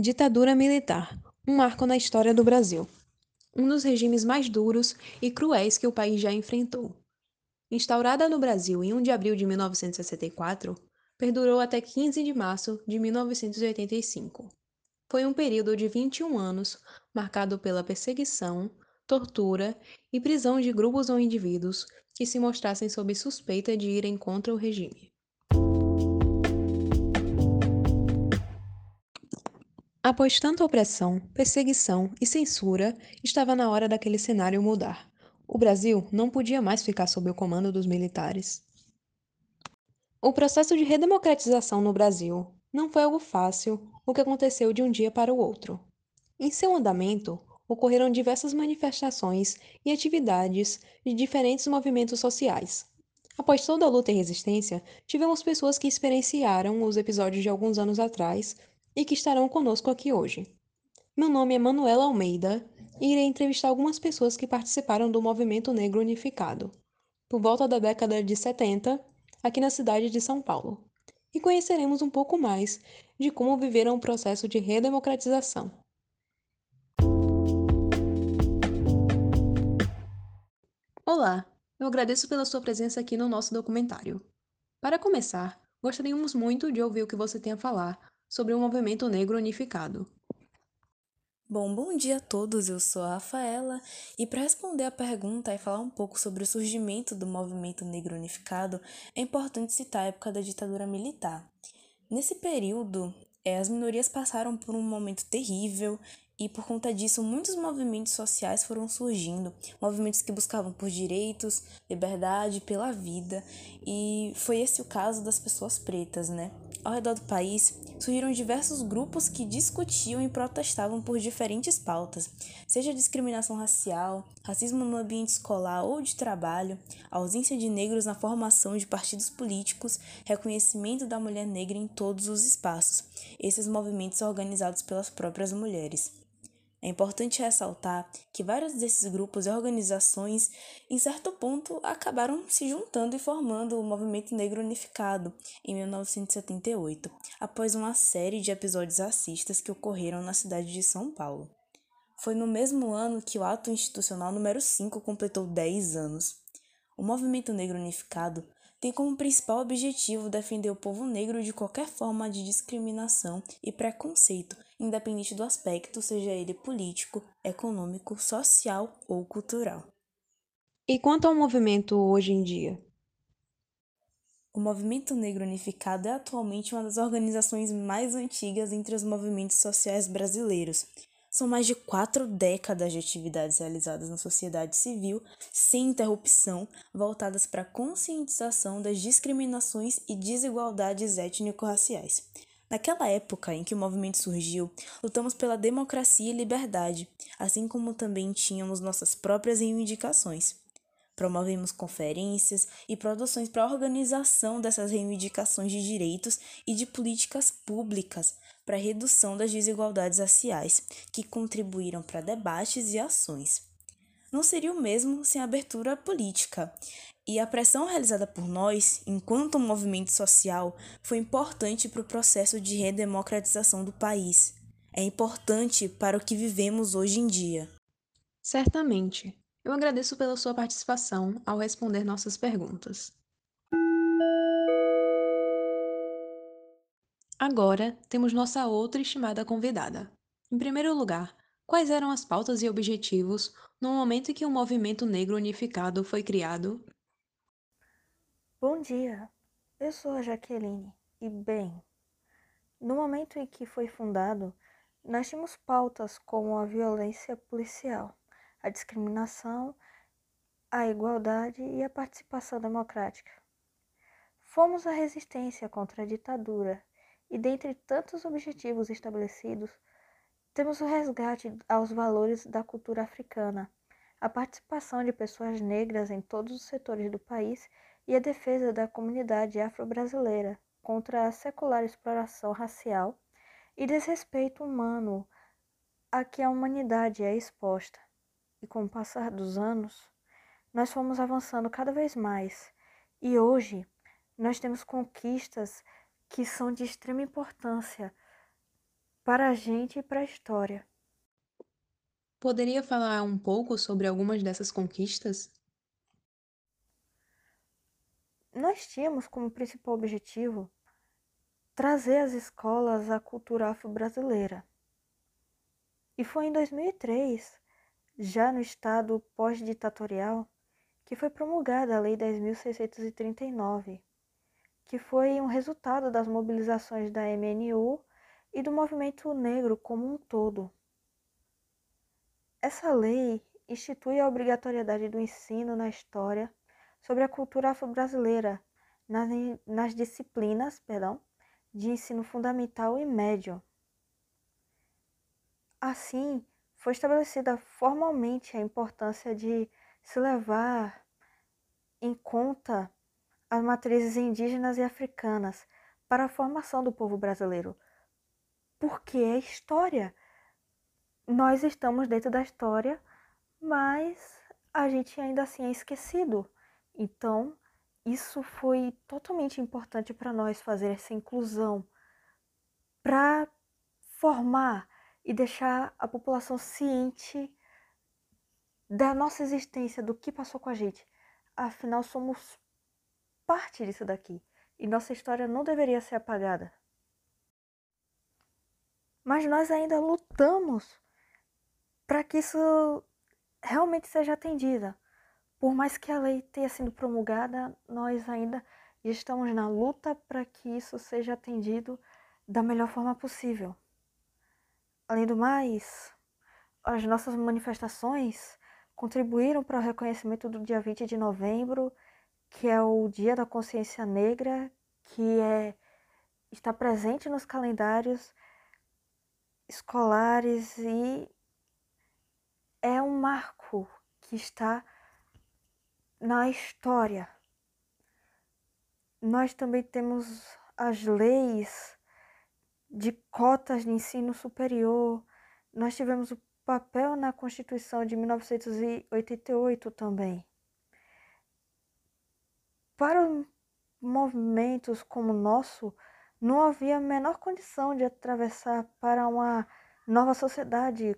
Ditadura militar um marco na história do Brasil. Um dos regimes mais duros e cruéis que o país já enfrentou. Instaurada no Brasil em 1 de abril de 1964, perdurou até 15 de março de 1985. Foi um período de 21 anos marcado pela perseguição, tortura e prisão de grupos ou indivíduos que se mostrassem sob suspeita de irem contra o regime. Após tanta opressão, perseguição e censura, estava na hora daquele cenário mudar. O Brasil não podia mais ficar sob o comando dos militares. O processo de redemocratização no Brasil não foi algo fácil, o que aconteceu de um dia para o outro. Em seu andamento, ocorreram diversas manifestações e atividades de diferentes movimentos sociais. Após toda a luta e resistência, tivemos pessoas que experienciaram os episódios de alguns anos atrás e que estarão conosco aqui hoje. Meu nome é Manuela Almeida e irei entrevistar algumas pessoas que participaram do movimento negro unificado, por volta da década de 70, aqui na cidade de São Paulo, e conheceremos um pouco mais de como viveram o processo de redemocratização. Olá, eu agradeço pela sua presença aqui no nosso documentário. Para começar, gostaríamos muito de ouvir o que você tem a falar sobre o movimento negro unificado. Bom, bom dia a todos, eu sou a Rafaela e para responder a pergunta e falar um pouco sobre o surgimento do movimento negro unificado, é importante citar a época da ditadura militar. Nesse período, é, as minorias passaram por um momento terrível e por conta disso, muitos movimentos sociais foram surgindo, movimentos que buscavam por direitos, liberdade, pela vida, e foi esse o caso das pessoas pretas, né? Ao redor do país, surgiram diversos grupos que discutiam e protestavam por diferentes pautas, seja discriminação racial, racismo no ambiente escolar ou de trabalho, ausência de negros na formação de partidos políticos, reconhecimento da mulher negra em todos os espaços, esses movimentos organizados pelas próprias mulheres. É importante ressaltar que vários desses grupos e organizações, em certo ponto, acabaram se juntando e formando o Movimento Negro Unificado em 1978, após uma série de episódios racistas que ocorreram na cidade de São Paulo. Foi no mesmo ano que o Ato Institucional número 5 completou 10 anos. O Movimento Negro Unificado tem como principal objetivo defender o povo negro de qualquer forma de discriminação e preconceito, independente do aspecto, seja ele político, econômico, social ou cultural. E quanto ao movimento hoje em dia? O Movimento Negro Unificado é atualmente uma das organizações mais antigas entre os movimentos sociais brasileiros são mais de quatro décadas de atividades realizadas na sociedade civil, sem interrupção, voltadas para a conscientização das discriminações e desigualdades étnico-raciais. Naquela época em que o movimento surgiu, lutamos pela democracia e liberdade, assim como também tínhamos nossas próprias reivindicações. Promovemos conferências e produções para a organização dessas reivindicações de direitos e de políticas públicas para a redução das desigualdades raciais, que contribuíram para debates e ações. Não seria o mesmo sem abertura política. E a pressão realizada por nós, enquanto movimento social, foi importante para o processo de redemocratização do país. É importante para o que vivemos hoje em dia. Certamente. Eu agradeço pela sua participação ao responder nossas perguntas. Agora temos nossa outra estimada convidada. Em primeiro lugar, quais eram as pautas e objetivos no momento em que o movimento negro unificado foi criado? Bom dia, eu sou a Jaqueline e, bem, no momento em que foi fundado, nós tínhamos pautas como a violência policial, a discriminação, a igualdade e a participação democrática. Fomos a resistência contra a ditadura e dentre tantos objetivos estabelecidos, temos o resgate aos valores da cultura africana, a participação de pessoas negras em todos os setores do país e a defesa da comunidade afro-brasileira contra a secular exploração racial e desrespeito humano a que a humanidade é exposta. E com o passar dos anos, nós fomos avançando cada vez mais e hoje nós temos conquistas que são de extrema importância para a gente e para a história. Poderia falar um pouco sobre algumas dessas conquistas? Nós tínhamos como principal objetivo trazer às escolas a cultura afro-brasileira. E foi em 2003, já no estado pós-ditatorial, que foi promulgada a Lei 10.639, que foi um resultado das mobilizações da MNU e do movimento negro como um todo. Essa lei institui a obrigatoriedade do ensino na história sobre a cultura afro-brasileira nas, nas disciplinas perdão, de ensino fundamental e médio. Assim, foi estabelecida formalmente a importância de se levar em conta as matrizes indígenas e africanas para a formação do povo brasileiro. Porque é história nós estamos dentro da história, mas a gente ainda assim é esquecido. Então, isso foi totalmente importante para nós fazer essa inclusão, para formar e deixar a população ciente da nossa existência, do que passou com a gente. Afinal, somos parte disso daqui e nossa história não deveria ser apagada. Mas nós ainda lutamos para que isso realmente seja atendida. Por mais que a lei tenha sido promulgada, nós ainda estamos na luta para que isso seja atendido da melhor forma possível. Além do mais, as nossas manifestações contribuíram para o reconhecimento do dia 20 de novembro, que é o Dia da Consciência Negra, que é está presente nos calendários escolares e é um marco que está na história. Nós também temos as leis de cotas de ensino superior. Nós tivemos o papel na Constituição de 1988 também. Para movimentos como o nosso, não havia a menor condição de atravessar para uma nova sociedade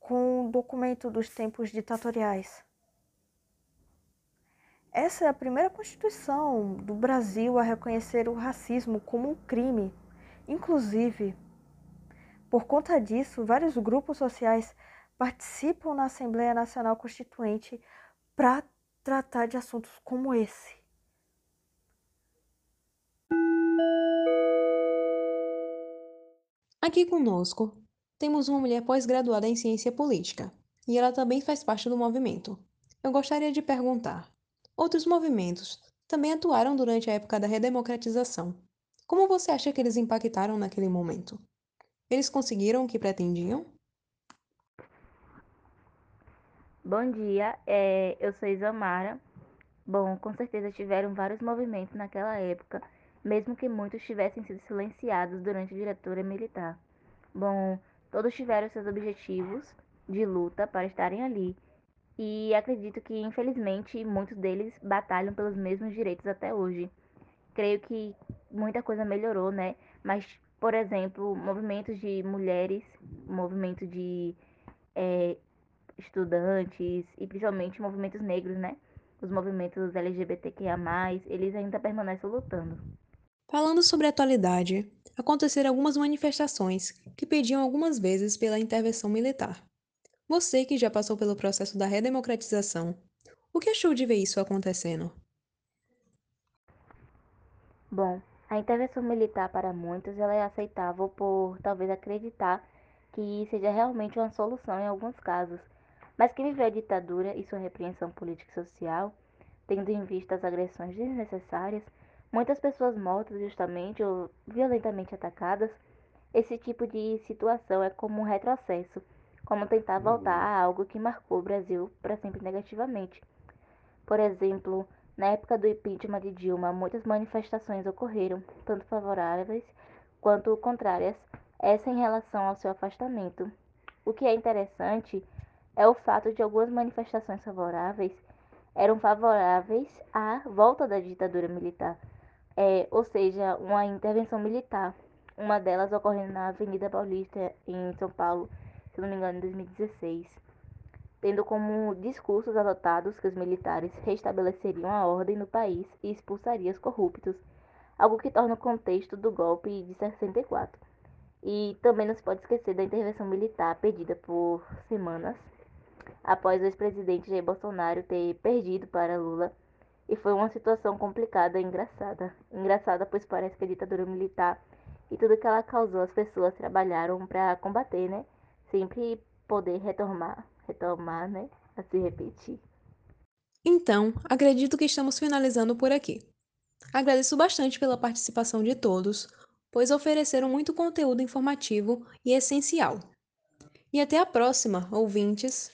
com o documento dos tempos ditatoriais. Essa é a primeira Constituição do Brasil a reconhecer o racismo como um crime. Inclusive, por conta disso, vários grupos sociais participam na Assembleia Nacional Constituinte para tratar de assuntos como esse. Aqui conosco temos uma mulher pós-graduada em ciência política, e ela também faz parte do movimento. Eu gostaria de perguntar: outros movimentos também atuaram durante a época da redemocratização. Como você acha que eles impactaram naquele momento? Eles conseguiram o que pretendiam? Bom dia, é, eu sou Isamara. Bom, com certeza tiveram vários movimentos naquela época, mesmo que muitos tivessem sido silenciados durante a ditadura militar. Bom, Todos tiveram seus objetivos de luta para estarem ali. E acredito que, infelizmente, muitos deles batalham pelos mesmos direitos até hoje. Creio que muita coisa melhorou, né? Mas, por exemplo, movimentos de mulheres, movimento de é, estudantes e principalmente movimentos negros, né? Os movimentos LGBTQIA, eles ainda permanecem lutando. Falando sobre a atualidade, aconteceram algumas manifestações que pediam algumas vezes pela intervenção militar. Você que já passou pelo processo da redemocratização, o que achou de ver isso acontecendo? Bom, a intervenção militar para muitos ela é aceitável por talvez acreditar que seja realmente uma solução em alguns casos. Mas quem viveu a ditadura e sua repreensão política e social, tendo em vista as agressões desnecessárias, muitas pessoas mortas justamente ou violentamente atacadas, esse tipo de situação é como um retrocesso, como tentar voltar a algo que marcou o Brasil para sempre negativamente. Por exemplo, na época do impeachment de Dilma, muitas manifestações ocorreram, tanto favoráveis quanto contrárias, essa em relação ao seu afastamento. O que é interessante é o fato de algumas manifestações favoráveis eram favoráveis à volta da ditadura militar, é, ou seja, uma intervenção militar, uma delas ocorrendo na Avenida Paulista, em São Paulo, se não me engano, em 2016, tendo como discursos adotados que os militares restabeleceriam a ordem no país e expulsariam os corruptos, algo que torna o contexto do golpe de 64. E também não se pode esquecer da intervenção militar pedida por semanas após o ex-presidente Jair Bolsonaro ter perdido para Lula. E foi uma situação complicada e engraçada. Engraçada, pois parece que a ditadura militar e tudo que ela causou, as pessoas trabalharam para combater, né? Sempre poder retomar, retomar, né? A se repetir. Então, acredito que estamos finalizando por aqui. Agradeço bastante pela participação de todos, pois ofereceram muito conteúdo informativo e essencial. E até a próxima, ouvintes!